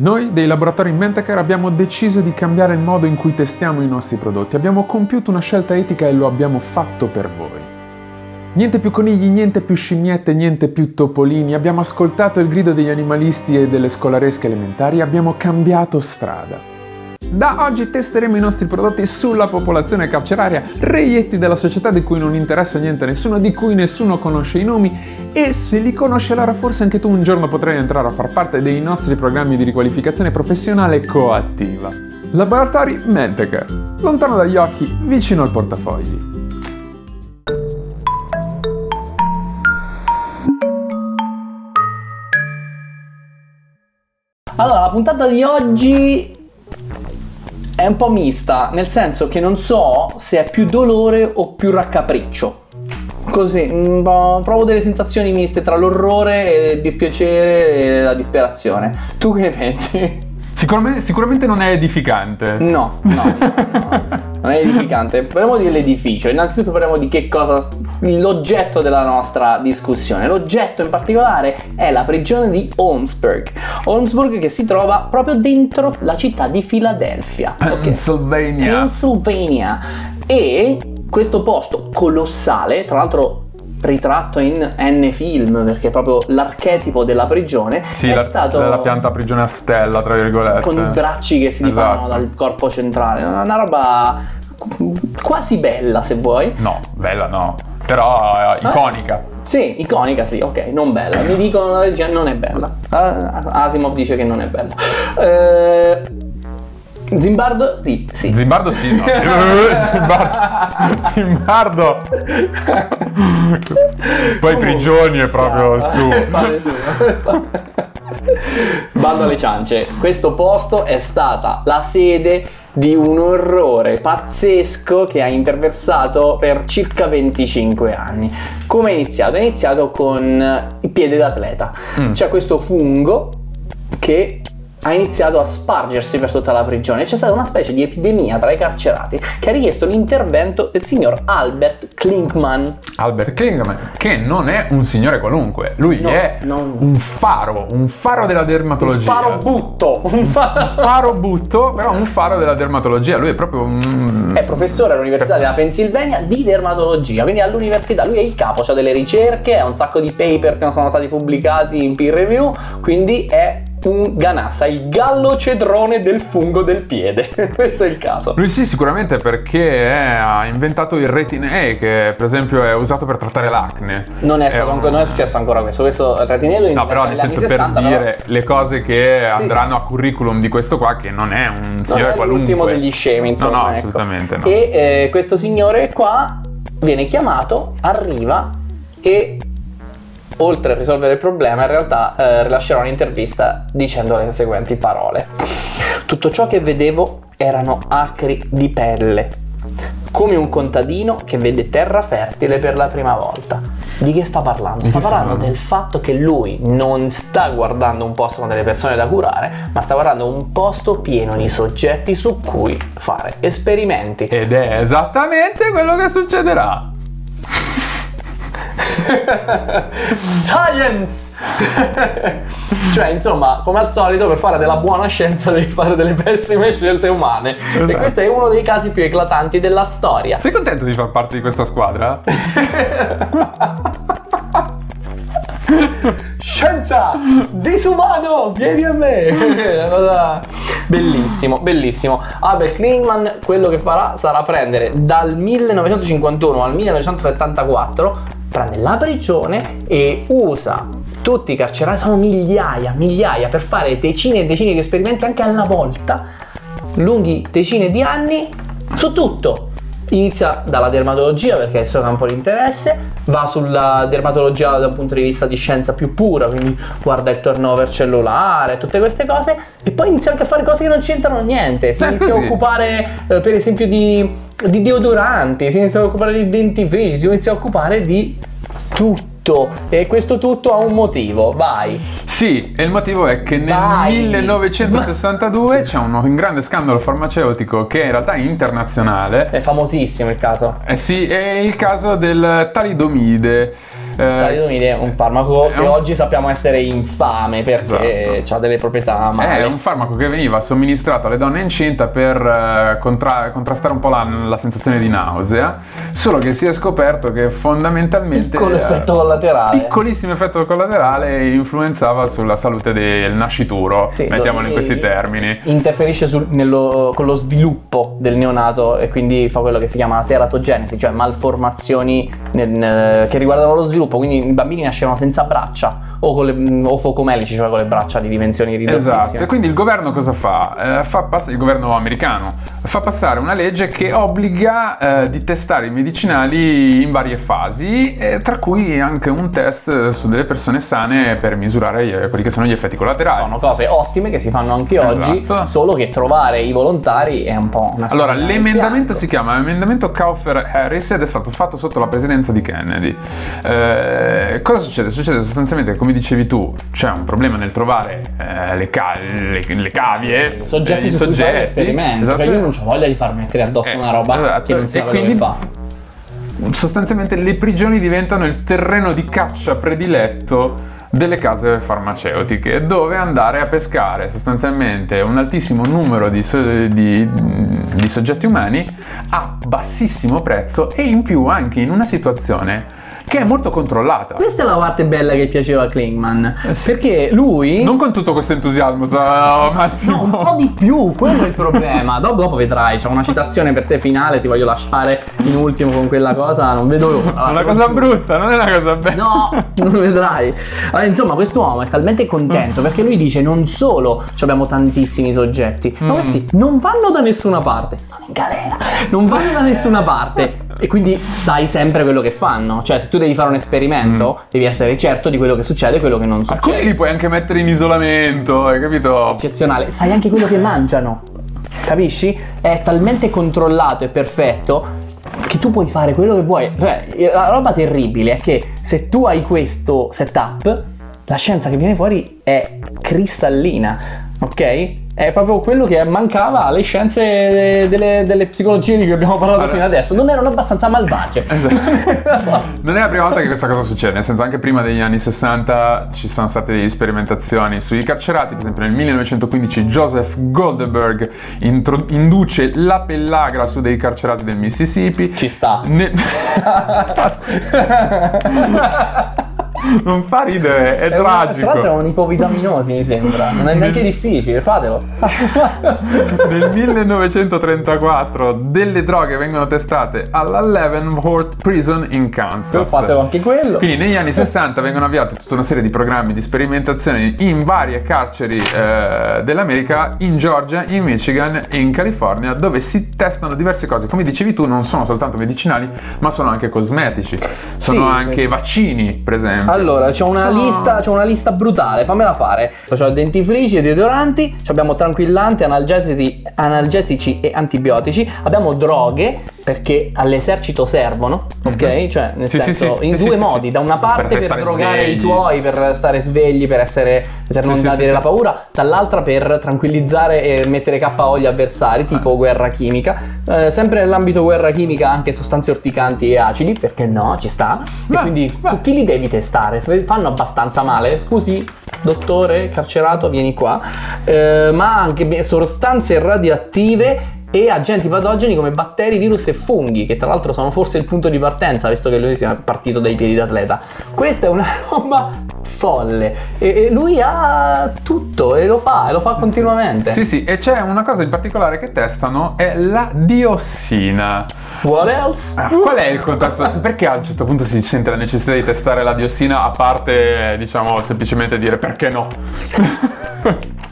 Noi dei laboratori Mentecare abbiamo deciso di cambiare il modo in cui testiamo i nostri prodotti. Abbiamo compiuto una scelta etica e lo abbiamo fatto per voi. Niente più conigli, niente più scimmiette, niente più topolini. Abbiamo ascoltato il grido degli animalisti e delle scolaresche elementari e abbiamo cambiato strada. Da oggi testeremo i nostri prodotti sulla popolazione carceraria, reietti della società di cui non interessa niente a nessuno, di cui nessuno conosce i nomi e se li conosci allora forse anche tu un giorno potrai entrare a far parte dei nostri programmi di riqualificazione professionale coattiva. Laboratori Mentecare, lontano dagli occhi, vicino al portafogli. Allora, la puntata di oggi è un po' mista, nel senso che non so se è più dolore o più raccapriccio. Così, po', provo delle sensazioni miste tra l'orrore, il dispiacere e la disperazione. Tu che ne pensi? Sicuramente, sicuramente non è edificante. No, no, no, non è edificante. Parliamo dell'edificio. Innanzitutto parliamo di che cosa. l'oggetto della nostra discussione. L'oggetto in particolare è la prigione di Holmesburg. Holmesburg che si trova proprio dentro la città di Filadelfia. Pennsylvania. Pennsylvania. E questo posto colossale, tra l'altro ritratto in N film perché è proprio l'archetipo della prigione Sì, è la, stato la pianta prigione a stella, tra virgolette. con i bracci che si dipanano Esatto. dal corpo centrale una una roba quasi bella se vuoi No, bella no. Però eh, iconica. sì, iconica sì, ok, non bella. Mi dicono la regia non è bella. Ah, Asimov dice che non è bella. Eh, Zimbardo? Sì, sì. Zimbardo sì, no. Zimbardo. Zimbardo. Poi prigioni è proprio su. Vale su. Bando alle ciance. Questo posto è stata la sede di un orrore pazzesco che ha imperversato per circa 25 anni. Come è iniziato? È iniziato con il piede d'atleta. Mm. C'è questo fungo che ha iniziato a spargersi per tutta la prigione. C'è stata una specie di epidemia tra i carcerati che ha richiesto l'intervento del signor Albert Klinkman. Albert Klingman, che non è un signore qualunque, lui No, è non- un faro, un faro della Un dermatologia. faro butto, un Un faro faro butto, però un faro della dermatologia. Lui è proprio un. È professore all'Università Perso- della Pennsylvania di dermatologia, quindi all'università lui è il capo, ha delle ricerche, ha un sacco di paper che non sono stati pubblicati in peer review, quindi è un ganassa, il gallo cedrone del fungo del piede. Questo è il caso. Lui sì, sicuramente perché eh, ha inventato il retin-E, che per esempio è usato per trattare l'acne. Non è, stato un- ancora- non è successo ancora questo, questo retinello in No, però nel senso 60, per però dire le cose che Sì, andranno a curriculum di questo qua, che non è un non signore è qualunque. l'ultimo degli scemi, insomma. No, no, ecco. assolutamente no. E eh, questo signore qua viene chiamato, arriva e oltre a risolvere il problema, in realtà eh, rilascerà un'intervista dicendo le seguenti parole. Tutto ciò che vedevo erano acri di pelle, come un contadino che vede terra fertile per la prima volta. Di che sta parlando? Sta parlando? del fatto che lui non sta guardando un posto con delle persone da curare, ma sta guardando un posto pieno di soggetti su cui fare esperimenti. Ed è esattamente quello che succederà. Science! cioè, insomma, come al solito, per fare della buona scienza devi fare delle pessime scelte umane. E Esatto. questo è uno dei casi più eclatanti della storia. Sei contento di far parte di questa squadra? Scienza! Disumano! Vieni a me! Bellissimo, bellissimo. Albert Klingman quello che farà sarà prendere dal 1951 al 1974, prende la prigione e usa tutti i carcerati, sono migliaia, migliaia, per fare decine e decine di esperimenti anche alla volta, lunghi decine di anni, su tutto. Inizia dalla dermatologia perché è il suo campo di interesse, va sulla dermatologia da un punto di vista di scienza più pura, quindi guarda il turnover cellulare, tutte queste cose, e poi inizia anche a fare cose che non c'entrano niente. Si inizia a occupare, eh, per esempio, di, di deodoranti, si inizia a occupare di dentifrici, si inizia a occupare di tutto. E questo tutto ha un motivo, vai. Sì, e il motivo è che nel Vai. 1962 c'è un, un grande scandalo farmaceutico che in realtà è internazionale. È famosissimo il caso. Eh sì, è il caso del talidomide. Talidomide è un farmaco è che un- oggi sappiamo essere infame perché Esatto. ha delle proprietà È male. un farmaco che veniva somministrato alle donne incinta per eh, contra- contrastare un po' la, la sensazione di nausea, solo che si è scoperto che fondamentalmente... Piccolo eh, effetto collaterale. Piccolissimo effetto collaterale influenzava sulla salute del nascituro, Sì, mettiamolo in questi termini. Interferisce sul- nello- con lo sviluppo del neonato e quindi fa quello che si chiama teratogenesi, cioè malformazioni nel- nel- che riguardano lo sviluppo. Quindi i bambini nascevano senza braccia o, con le, o focomelici, cioè con le braccia di dimensioni ridottissime. Esatto, e quindi il governo cosa fa? Eh, fa pass- il governo americano fa passare una legge che obbliga eh, di testare i medicinali in varie fasi, eh, tra cui anche un test su delle persone sane per misurare gli- quelli che sono gli effetti collaterali. Sono cose ottime che si fanno anche oggi, Esatto. solo che trovare i volontari è un po' una Allora, l'emendamento fianco. si chiama emendamento Kaufer-Harris ed è stato fatto sotto la presidenza di Kennedy. Eh, cosa succede? Succede sostanzialmente, come dicevi tu, c'è un problema nel trovare eh, le, ca- le- le cavie, soggetti eh, i soggetti. l'esperimento. Esatto. Cioè io non ho voglia di far mettere addosso Eh, una roba esatto. che non sa quindi fa. sostanzialmente le prigioni diventano il terreno di caccia prediletto delle case farmaceutiche dove andare a pescare sostanzialmente un altissimo numero di, so- di- di soggetti umani a bassissimo prezzo e in più anche in una situazione che è molto controllata. Questa è la parte bella che piaceva a Klingman. Perché lui. Eh Non con tutto questo entusiasmo, sa- Massimo. No, un po' di più, quello è il problema. Dopo, dopo vedrai, c'è una citazione per te finale, ti voglio lasciare in ultimo con quella cosa, non vedo l'ora. È una cosa brutta, non è una cosa bella. No, non vedrai. Allora, insomma, quest'uomo è talmente contento perché lui dice non solo ci abbiamo tantissimi soggetti, ma Mm. questi non vanno da nessuna parte, sono in galera, non vanno da nessuna parte. E quindi sai sempre quello che fanno. Cioè, se tu devi fare un esperimento, devi essere certo di quello che succede e quello che non Alcuni succede. li puoi anche mettere in isolamento, hai capito? Eccezionale, sai anche quello che mangiano. Capisci? È talmente controllato e perfetto che tu puoi fare quello che vuoi. Cioè, la roba terribile è che se tu hai questo setup, la scienza che viene fuori è cristallina, ok? È proprio quello che mancava alle scienze delle, delle psicologie di cui abbiamo parlato Allora- fino adesso. Non erano abbastanza malvagie. Esatto. Non è la prima volta che questa cosa succede, nel senso anche prima degli anni 60 ci sono state delle sperimentazioni sui carcerati, per esempio nel 1915 Joseph Goldberg intro- induce la pellagra su dei carcerati del Mississippi. Ci sta. Ne- non fa ridere, è, È una- Tra l'altro tragico. erano ipovitaminosi, mi sembra. Non è neanche difficile, fatelo. Nel 1934 delle droghe vengono testate alla Leavenworth Prison in Kansas. Fatelo anche quello. Quindi negli anni 60 vengono avviati tutta una serie di programmi di sperimentazione in varie carceri eh, dell'America, in Georgia, in Michigan e in California, dove si testano diverse cose. Come dicevi tu, non sono soltanto medicinali, ma sono anche cosmetici. Sono Sì, anche sì. vaccini, per esempio. Allora, c'ho una, Sono- lista, c'ho una lista brutale, fammela fare. C'ho dentifrici e deodoranti, abbiamo tranquillanti, analgesici, analgesici e antibiotici, abbiamo droghe perché all'esercito servono, ok? Cioè, nel Mhm. Sì, senso, sì, in sì, due sì, modi, da una parte Per per, drogare i svegli. tuoi, per stare svegli, per essere per non avere la paura, dall'altra per tranquillizzare e mettere KO gli avversari, tipo guerra chimica. Eh, sempre nell'ambito guerra chimica anche sostanze orticanti e acidi, perché no, ci sta. E Beh, quindi beh. su chi li devi testare? Fanno abbastanza male. Scusi, dottore carcerato, vieni qua. Eh, ma anche sostanze radioattive e agenti patogeni come batteri, virus e funghi, che tra l'altro sono forse il punto di partenza, visto che lui sia partito dai piedi d'atleta. Questa è una roba folle e, e lui ha tutto e lo fa, e lo fa continuamente. Sì, sì, e c'è una cosa in particolare che testano, è la diossina. What else? Ah, Qual è il contesto? Perché a un certo punto si sente la necessità di testare la diossina a parte, diciamo, semplicemente dire perché no?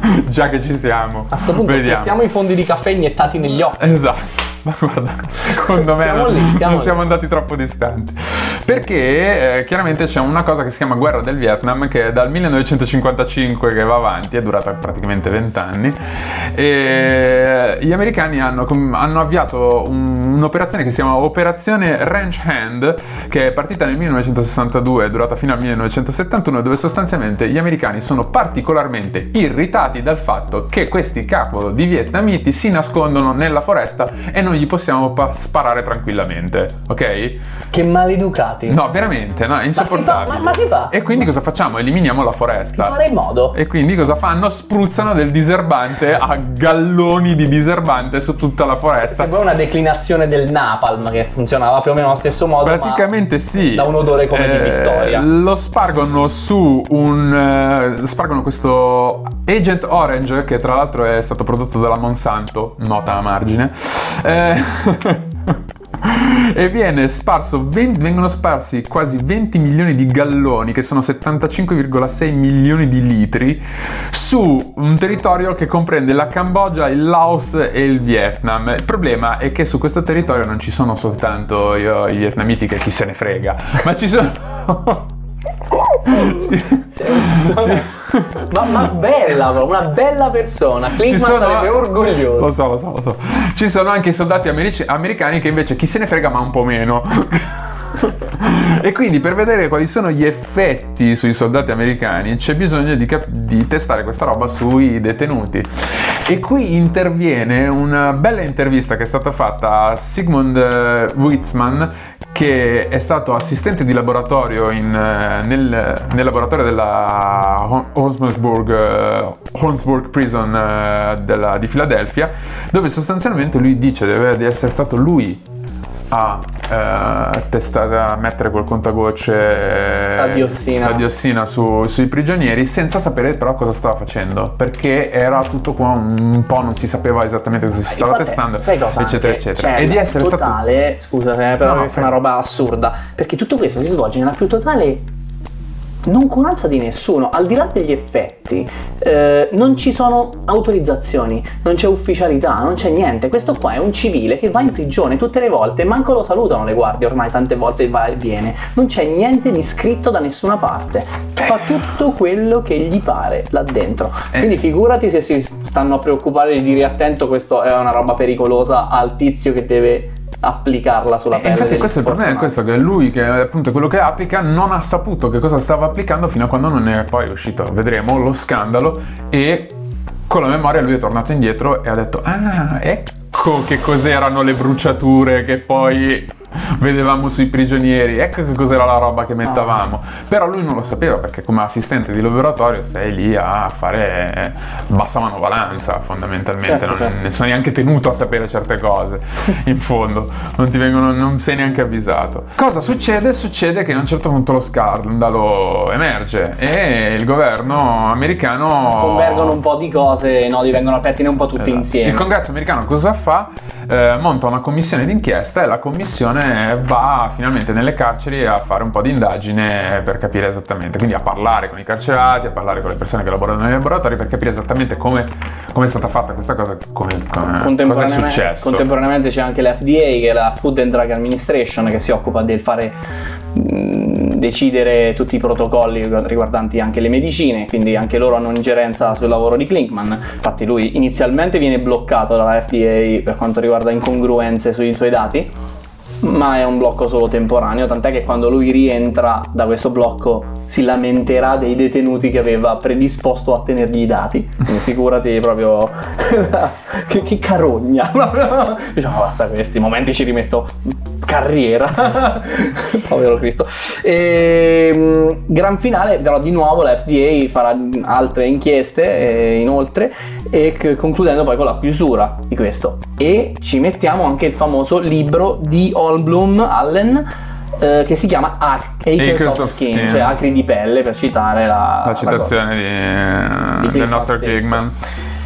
Già che ci siamo. A questo punto Vediamo. testiamo i fondi di caffè iniettati negli occhi. Esatto. Ma guarda, secondo me Siamo non, lì, siamo non lì. siamo andati troppo distanti. Perché eh, chiaramente c'è una cosa che si chiama guerra del Vietnam che è dal 1955 che va avanti, è durata praticamente 20 anni. E gli americani hanno, hanno avviato un- un'operazione che si chiama Operazione Ranch Hand, che è partita nel 1962 e è durata fino al 1971, dove sostanzialmente gli americani sono particolarmente irritati dal fatto che questi cavolo di vietnamiti si nascondono nella foresta e non gli possiamo pa- sparare tranquillamente, ok? Che maleducati. No, veramente, no, è insopportabile. Ma si fa, ma- ma si fa. E quindi cosa facciamo? Eliminiamo la foresta. Fare in modo. E quindi cosa fanno? Spruzzano del diserbante a galloni di diserbante su tutta la foresta. Sembra una declinazione del napalm che funzionava più o meno allo stesso modo. Praticamente sì. Da un odore come di Eh, vittoria. Lo spargono su un. eh, spargono questo Agent Orange, che tra l'altro è stato prodotto dalla Monsanto, nota a margine. Eh, e viene sparso, 20 vengono sparsi quasi 20 milioni di galloni, che sono 75,6 milioni di litri, su un territorio che comprende la Cambogia, il Laos e il Vietnam. Il problema è che su questo territorio non ci sono soltanto io- i vietnamiti che chi se ne frega, ma ci sono... Sei una persona- ma, ma bella, una bella persona. Ci Klinsmann sarebbe orgoglioso. Lo so, lo so, lo so. Ci sono anche i soldati americi- americani che invece chi se ne frega ma un po' meno. e quindi per vedere quali sono gli effetti sui soldati americani c'è bisogno di, cap- di testare questa roba sui detenuti. E qui interviene una bella intervista che è stata fatta a Sigmund eh, Witzmann che è stato assistente di laboratorio in, eh, nel, nel laboratorio della Hol- Holmesburg, eh, Holmesburg Prison eh, della- di Filadelfia, dove sostanzialmente lui dice di essere stato lui a eh, testare, a mettere quel contagocce La diossina. la diossina su- sui prigionieri senza sapere però cosa stava facendo perché era tutto qua un, un po' non si sapeva esattamente cosa si stava Infatti, testando sai cosa eccetera anche? eccetera Cioè, e di essere stato totale, scusa eh, però No, è una roba assurda, perché tutto questo si svolge nella più totale noncuranza di nessuno, al di là degli effetti, eh, non ci sono autorizzazioni, non c'è ufficialità, non c'è niente. Questo qua è un civile che va in prigione tutte le volte, manco lo salutano le guardie, ormai tante volte va e viene. Non c'è niente di scritto da nessuna parte. Fa tutto quello che gli pare là dentro. Eh. Quindi figurati se si stanno a preoccupare di dire attento, questo è una roba pericolosa al tizio che deve applicarla sulla E pelle. infatti degli questo è il problema, è questo che lui che è appunto quello che applica non ha saputo che cosa stava applicando fino a quando non è poi uscito, vedremo, lo scandalo e con la memoria lui è tornato indietro e ha detto ah ecco che cos'erano le bruciature che poi vedevamo sui prigionieri, ecco che cos'era la roba che mettavamo. Però lui non lo sapeva perché come assistente di laboratorio sei lì a fare bassa manovalanza fondamentalmente, Certo, non, certo. ne sei neanche tenuto a sapere certe cose, in fondo, non ti vengono, non sei neanche avvisato. Cosa succede? Succede che a un certo punto lo scandalo emerge e il governo americano... Convergono un po' di cose, no, divengono pettine un po' tutte Esatto. insieme. Il congresso americano cosa fa? Eh, monta una commissione d'inchiesta e la commissione va finalmente nelle carceri a fare un po' di indagine per capire esattamente, quindi a parlare con i carcerati, a parlare con le persone che lavorano nei laboratori per capire esattamente come, come è stata fatta questa cosa, come, come- cosa è Contemporaneamente, successo. contemporaneamente c'è anche l'FDA, che è la Food and Drug Administration, che si occupa del fare decidere tutti i protocolli riguardanti anche le medicine, quindi anche loro hanno ingerenza sul lavoro di Klinkman. Infatti lui inizialmente viene bloccato dalla FDA per quanto riguarda incongruenze sui suoi dati, ma è un blocco solo temporaneo, tant'è che quando lui rientra da questo blocco si lamenterà dei detenuti che aveva predisposto a tenergli i dati. Quindi figurati proprio che, che carogna. Diciamo, guarda, questi momenti ci rimetto carriera. Povero Cristo. E, mh, gran finale, però di nuovo la FDA farà altre inchieste eh, inoltre e concludendo poi con la chiusura di questo. E ci mettiamo anche il famoso libro di Holmblum Allen eh, che si chiama Ac- Acres, Acres of, of Skin, Skin. cioè acri di pelle per citare la, la citazione di, Di del nostro stesso.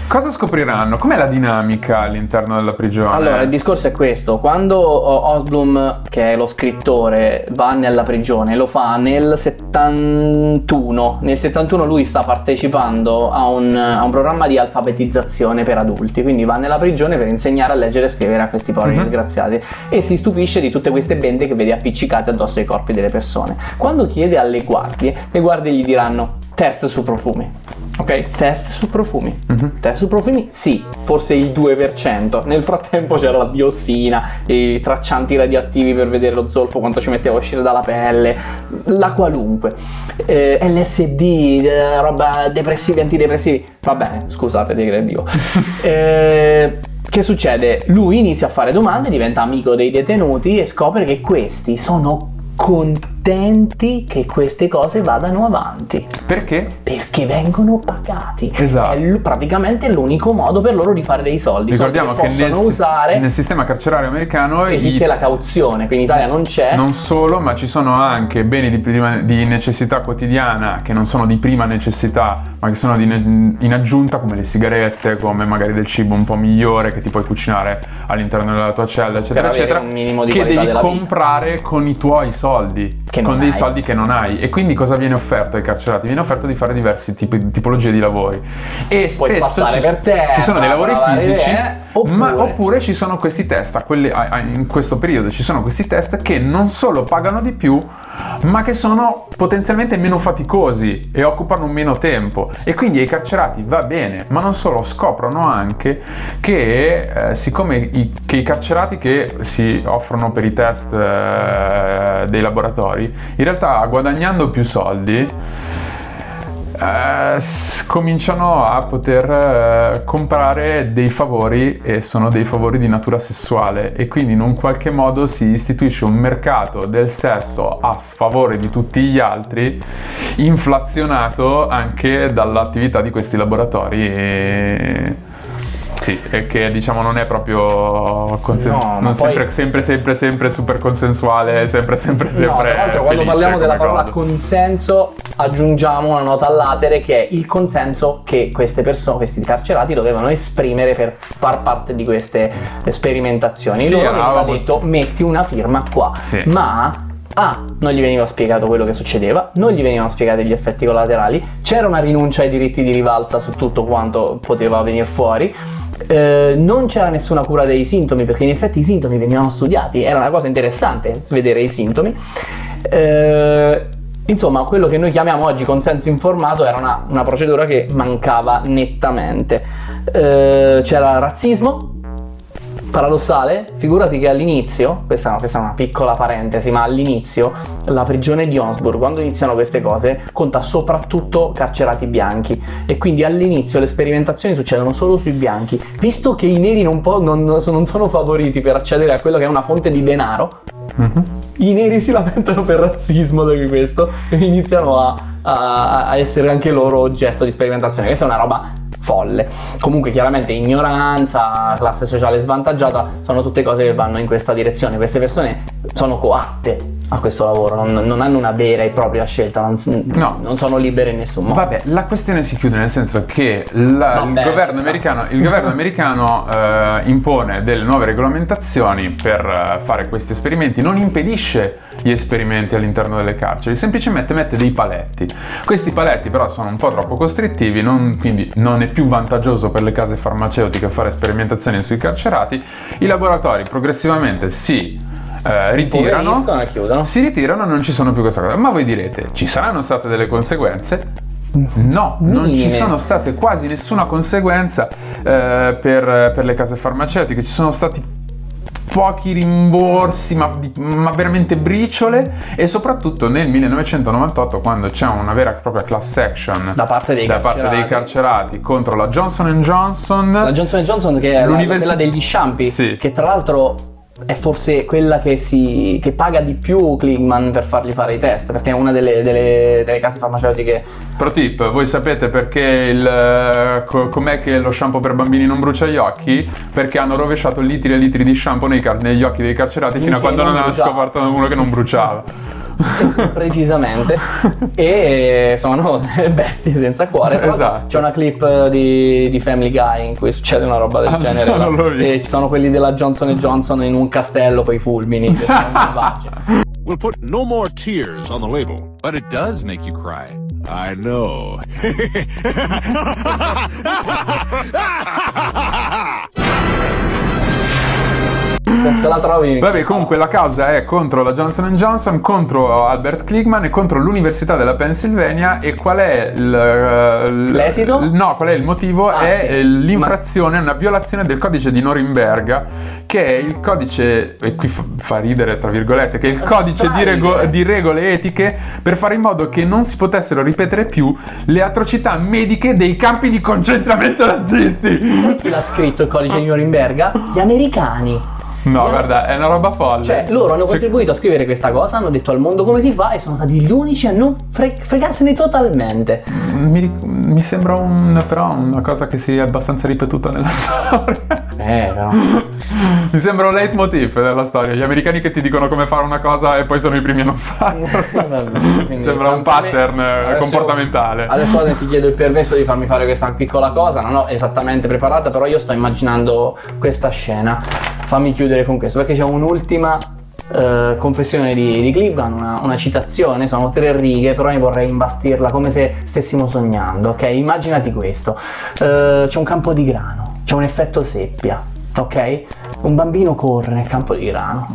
Cosa scopriranno? Com'è la dinamica all'interno della prigione? Allora, il discorso è questo: quando oh, Osblum, che è lo scrittore, va nella prigione, lo fa nel 71. Nel 71 lui sta partecipando a un, a un programma di alfabetizzazione per adulti, quindi va nella prigione per insegnare a leggere e scrivere a questi poveri Mhm. disgraziati e si stupisce di tutte queste bende che vede appiccicate addosso ai corpi delle persone. Quando chiede alle guardie, le guardie gli diranno test su profumi. Ok, test su profumi. Mhm. Test su profumi? Sì, forse il 2%. Nel frattempo c'era la diossina, i traccianti radioattivi per vedere lo zolfo quanto ci metteva a uscire dalla pelle, la qualunque. Eh, LSD, eh, roba depressivi, antidepressivi. Va bene, scusate, degredivo. eh, che succede? Lui inizia a fare domande, diventa amico dei detenuti e scopre che questi sono contenti che queste cose vadano avanti. Perché? Perché vengono pagati. Esatto. È l- praticamente l'unico modo per loro di fare dei soldi. Ricordiamo soldi che possono nel, usare. nel sistema carcerario americano esiste i- la cauzione, qui in Italia non c'è. Non solo, ma ci sono anche beni di, prima- di necessità quotidiana che non sono di prima necessità, ma che sono di ne- in aggiunta, come le sigarette, come magari del cibo un po' migliore che ti puoi cucinare all'interno della tua cella, eccetera, eccetera. che devi della vita. comprare con i tuoi soldi, Che con dei hai. soldi che non hai. E quindi cosa viene offerto ai carcerati? Viene offerto di fare diversi tipi, tipologie di lavori. E Puoi spesso ci, per terra, ci sono dei lavori fisici, eh, ma oppure- oppure ci sono questi test, quelli- in questo periodo ci sono questi test che non solo pagano di più, ma che sono potenzialmente meno faticosi e occupano meno tempo. E quindi ai carcerati va bene, ma non solo, scoprono anche che eh, siccome i, che i carcerati che si offrono per i test eh, dei laboratori, in realtà guadagnando più soldi, eh, cominciano a poter eh, comprare dei favori e sono dei favori di natura sessuale e quindi in un qualche modo si istituisce un mercato del sesso a sfavore di tutti gli altri inflazionato anche dall'attività di questi laboratori e... Sì, e che diciamo non è proprio consen- No, non poi- sempre, sempre, sempre, sempre super consensuale, sempre, sempre, sempre. No, tra l'altro quando parliamo della parola cosa. consenso aggiungiamo una nota all'atere che è il consenso che queste persone, questi carcerati dovevano esprimere per far parte di queste sperimentazioni. Sì, Loro avevamo- detto metti una firma qua, Sì. ma A. Non gli veniva spiegato quello che succedeva, non gli venivano spiegati gli effetti collaterali, c'era una rinuncia ai diritti di rivalsa su tutto quanto poteva venire fuori, eh, non c'era nessuna cura dei sintomi perché in effetti i sintomi venivano studiati, era una cosa interessante vedere i sintomi. Eh, insomma, quello che noi chiamiamo oggi consenso informato era una, una procedura che mancava nettamente. Eh, c'era razzismo, paradossale, figurati che all'inizio, questa, questa è una piccola parentesi, ma all'inizio la prigione di Onsburg, quando iniziano queste cose, conta soprattutto carcerati bianchi e quindi all'inizio le sperimentazioni succedono solo sui bianchi. Visto che i neri non, po- non- non sono favoriti per accedere a quello che è una fonte di denaro, Mhm. I neri si lamentano per razzismo di questo e iniziano a, a- a essere anche loro oggetto di sperimentazione. Questa è una roba folle. Comunque, chiaramente, ignoranza, classe sociale svantaggiata sono tutte cose che vanno in questa direzione. Queste persone sono coatte a questo lavoro, non, non hanno una vera e propria scelta, non, No. non sono libere in nessun modo. Vabbè, la questione si chiude nel senso che la- il Vabbè, governo ci sta. americano, il governo americano, eh, impone delle nuove regolamentazioni per eh, fare questi esperimenti, non impedisce gli esperimenti all'interno delle carceri, semplicemente mette dei paletti. Questi paletti però sono un po' troppo costrittivi, non- quindi non è più vantaggioso per le case farmaceutiche fare sperimentazioni sui carcerati. I laboratori progressivamente si eh, ritirano. E. Si ritirano, non ci sono più queste cose. Ma voi direte, ci saranno state delle conseguenze? No, non ci sono state quasi nessuna conseguenza eh, per, per le case farmaceutiche, ci sono stati pochi rimborsi, ma, ma veramente briciole e soprattutto nel 1998 quando c'è una vera e propria class action Da parte dei da parte carcerati. dei carcerati contro la Johnson Johnson La Johnson Johnson che è quella degli sciampi, Sì. che tra l'altro è forse quella che, si, che paga di più Klingman per fargli fare i test, perché è una delle, delle- delle case farmaceutiche. Pro tip, voi sapete perché il eh, co- com'è che lo shampoo per bambini non brucia gli occhi? Perché hanno rovesciato litri e litri di shampoo nei negli occhi dei carcerati fino a quando non non hanno scoperto uno che non bruciava. precisamente e sono bestie senza cuore Esatto. c'è una clip di, di Family Guy in cui succede una roba del Ah, genere non l'ho e ci sono quelli della Johnson Johnson in un castello con i fulmini che sono malvagi. We'll put no more tears on the label. But it does make you cry. I know. se la trovi Vabbè, comunque la causa è contro la Johnson Johnson, contro Albert Kligman e contro l'Università della Pennsylvania e qual è il... eh, L'esito? il- No, qual è il motivo? Ah, è sì. l'infrazione, una violazione del codice di Norimberga, che è il codice, e qui fa, ridere tra virgolette, che è il codice di, rego- di regole etiche per fare in modo che non si potessero ripetere più le atrocità mediche dei campi di concentramento nazisti. Sai chi l'ha scritto il codice di Norimberga? Gli americani. No, guarda, è una roba folle. Cioè, loro hanno contribuito a scrivere questa cosa, hanno detto al mondo come si fa e sono stati gli unici a non fre- fregarsene totalmente. Mi, mi sembra un, però una cosa che si è abbastanza ripetuta nella storia. Eh, però. Mi sembra un leitmotiv nella storia. Gli americani che ti dicono come fare una cosa e poi sono i primi a non. Mi Quindi, sembra un pattern eh, adesso- comportamentale. Adesso ti chiedo il permesso di farmi fare questa piccola cosa, non ho esattamente preparata, però io sto immaginando questa scena. Fammi chiudere con questo, perché c'è un'ultima eh, confessione di, di Cleveland, una, una citazione, sono tre righe, però io vorrei imbastirla come se stessimo sognando, ok? Immaginati questo, Eh, c'è un campo di grano, c'è un effetto seppia, ok? Un bambino corre nel campo di grano.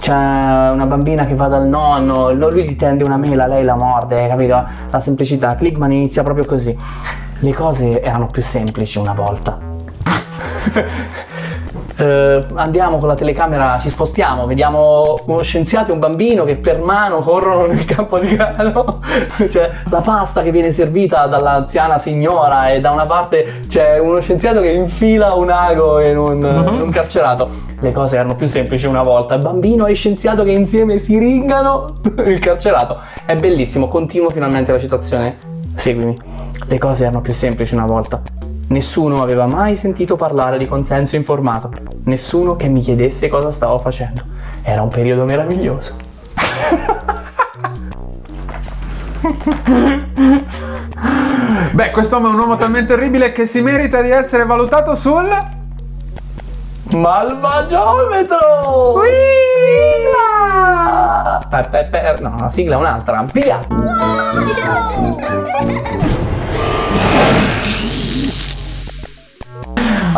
C'è una bambina che va dal nonno, no- lui gli tende una mela, lei la morde, capito? La semplicità. Clickman inizia proprio così. Le cose erano più semplici una volta. Eh, andiamo con la telecamera, ci spostiamo, vediamo uno scienziato e un bambino che per mano corrono nel campo di grano. c'è la pasta che viene servita dall'anziana signora e da una parte c'è uno scienziato che infila un ago in un, in un carcerato. Le cose erano più semplici una volta. Bambino e scienziato che insieme si ringano il carcerato. È bellissimo, continuo finalmente la citazione. Seguimi. Le cose erano più semplici una volta. Nessuno aveva mai sentito parlare di consenso informato. Nessuno che mi chiedesse cosa stavo facendo. Era un periodo meraviglioso. Beh, quest'uomo è un uomo talmente terribile che si merita di essere valutato sul. Malvagiometro! Sigla! Per, per, per- no, la sigla è un'altra. Via!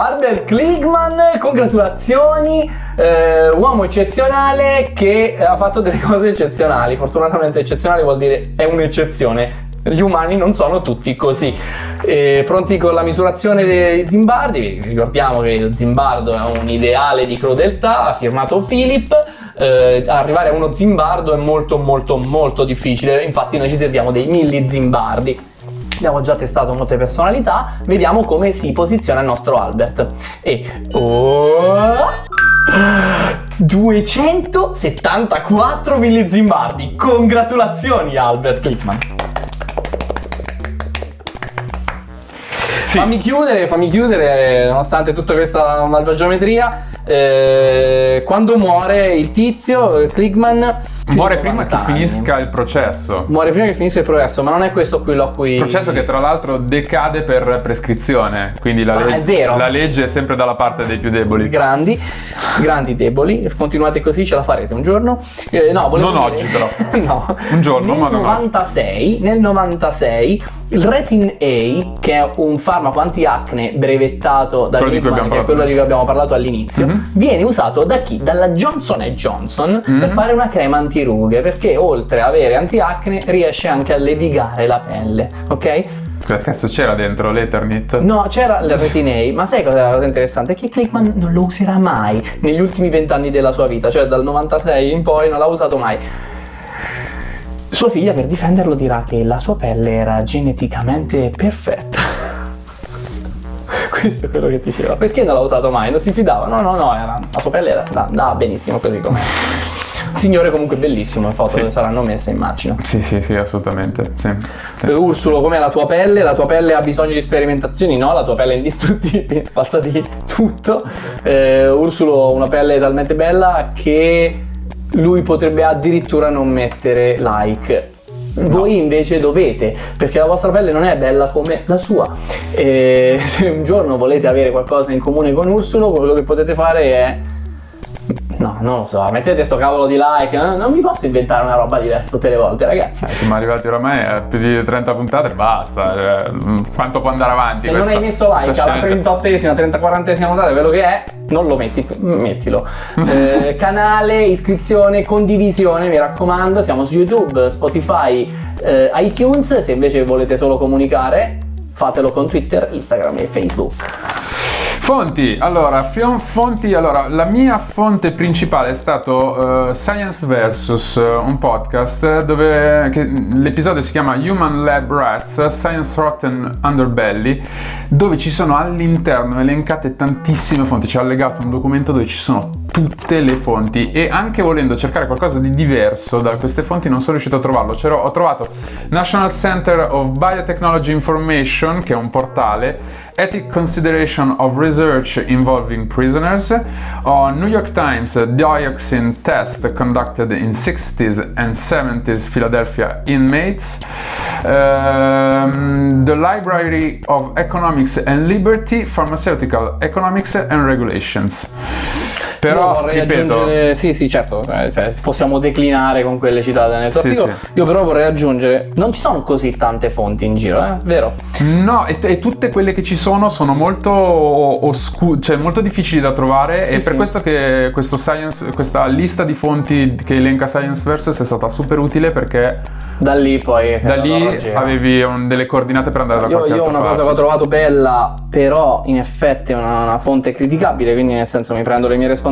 Albert Kligman, congratulazioni, eh, uomo eccezionale che ha fatto delle cose eccezionali. Fortunatamente eccezionale vuol dire è un'eccezione. Gli umani non sono tutti così. Eh, pronti con la misurazione dei zimbardi? Ricordiamo che il zimbardo è un ideale di crudeltà, ha firmato Philip. Eh, arrivare a uno zimbardo è molto molto molto difficile, infatti noi ci serviamo dei milli zimbardi. Abbiamo già testato molte personalità, vediamo come si posiziona il nostro Albert. E oh, 274 millizimbardi. Congratulazioni Albert Clickman. Fammi chiudere, fammi chiudere, nonostante tutta questa malvagiometria. eh, quando muore il tizio, eh, Clickman Muore prima che 90 anni. finisca il processo. Muore prima che finisca il processo, ma non è questo quello a cui. Processo che tra l'altro decade per prescrizione, quindi la, Ah, vero. la legge è sempre dalla parte dei più deboli. grandi, grandi deboli. Continuate così, ce la farete un giorno. Eh, no, Non dire- oggi, però. no. Un giorno, nel ma non oggi. 96, nel 96 il Retin A, che è un farmaco antiacne brevettato da Quello di cui Lippmann, abbiamo che è quello di cui abbiamo parlato all'inizio, Mhm. viene usato da chi? Dalla Johnson Johnson per Mhm. fare una crema antirughe, perché oltre a avere antiacne riesce anche a levigare la pelle, ok? Che cazzo c'era dentro l'Eternit? No, c'era il ma sai cosa è la cosa interessante? Che Clickman non lo userà mai negli ultimi vent'anni della sua vita, cioè dal 96 in poi non l'ha usato mai. Sua figlia per difenderlo dirà che la sua pelle era geneticamente perfetta. Questo è quello che diceva. Perché non l'ha usato mai? Non si fidava. No, no, no, era, la sua pelle era, andava benissimo così com'è. Signore comunque bellissimo, le foto Sì. saranno messe immagino. Sì, sì, sì, assolutamente. Sì. Sì. Eh, Ursulo, com'è la tua pelle? La tua pelle ha bisogno di sperimentazioni? No, la tua pelle è indistruttibile, fatta di tutto. Eh, Ursulo ha una pelle talmente bella che lui potrebbe addirittura non mettere like. Voi invece dovete, perché la vostra pelle non è bella come la sua. E se un giorno volete avere qualcosa in comune con Ursulo, quello che potete fare è No, non lo so, mettete sto cavolo di like, eh, non mi posso inventare una roba diversa tutte le volte, ragazzi. Eh, siamo arrivati oramai a più di 30 puntate e basta. cioè, quanto può andare avanti? Se non questa- hai messo like alla scelta? 38esima, 34esima puntata, quello che è, non lo metti, mettilo. Eh, canale, iscrizione, condivisione, mi raccomando, siamo su YouTube, Spotify, eh, iTunes, se invece volete solo comunicare, fatelo con Twitter, Instagram e Facebook. Fonti, allora, fion- fonti, allora, la mia fonte principale è stato eh, Science Versus, eh, un podcast dove che- l'episodio si chiama Human Lab Rats, Science Rotten Underbelly, dove ci sono all'interno elencate tantissime fonti, ci ha allegato un documento dove ci sono tutte le fonti e anche volendo cercare qualcosa di diverso da queste fonti non sono riuscito a trovarlo. C'ero- ho trovato National Center of Biotechnology Information, che è un portale, Ethic Consideration of Research Involving Prisoners, ho New York Times Dioxin Test Conducted in 60s and 70s Philadelphia Inmates, ehm, The Library of Economics and Liberty, Pharmaceutical Economics and Regulations. Però, io vorrei ripeto, aggiungere, sì, sì, certo, eh, se- possiamo declinare con quelle citate nel tuo Sì, articolo. sì. Io però vorrei aggiungere, non ci sono così tante fonti in giro, eh? Vero? No, e, e tutte quelle che ci sono sono molto oscure, cioè molto difficili da trovare Sì, e per questo che questo science, questa lista di fonti che elenca Science Versus è stata super utile perché Da lì poi... da lì avevi un- delle coordinate per andare da Io, qualche io una cosa parte. che ho trovato bella, però in effetti è una, una fonte criticabile, quindi nel senso mi prendo le mie responsabilità,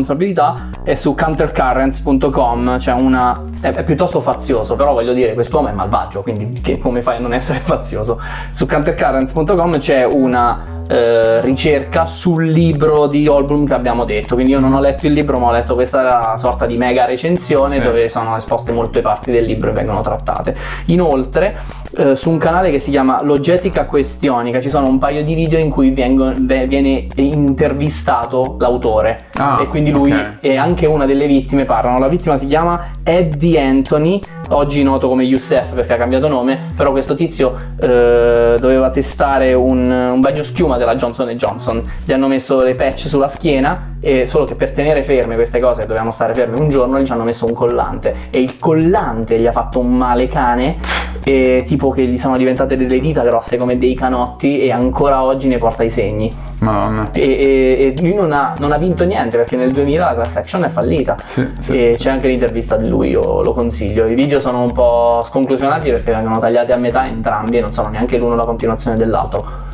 è su countercurrents.com, c'è una... È, è piuttosto fazioso, però voglio dire, quest'uomo è malvagio, quindi che- come fai a non essere fazioso? Su countercurrents.com c'è una eh, ricerca sul libro di Holbrook che abbiamo detto, quindi io non ho letto il libro, ma ho letto questa sorta di mega recensione Sì. dove sono esposte molte parti del libro e vengono trattate. Inoltre, eh, su un canale che si chiama Logetica Questionika ci sono un paio di video in cui vengo- ve- viene intervistato l'autore Ah, e quindi lui ok. e anche una delle vittime parlano. La vittima si chiama Eddie Anthony, oggi noto come Youssef perché ha cambiato nome, però questo tizio eh, doveva testare un, un bagno schiuma della Johnson Johnson. Gli hanno messo le patch sulla schiena e solo che per tenere ferme queste cose dovevano stare ferme un giorno gli hanno messo un collante e il collante gli ha fatto un male cane e tipo che gli sono diventate delle dita grosse come dei canotti e ancora oggi ne porta i segni Madonna. e, e- e lui non ha, non ha vinto niente perché nel 2000 la class action è fallita Sì, sì, e c'è anche l'intervista di lui, io lo consiglio. I video sono un po' sconclusionati perché vengono tagliati a metà entrambi e non sono neanche l'uno la continuazione dell'altro.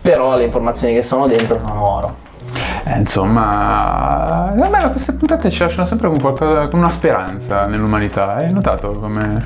Però le informazioni che sono dentro sono oro. Eh, insomma, a me queste puntate ci lasciano sempre con, qualcosa, con una speranza nell'umanità. Hai notato come...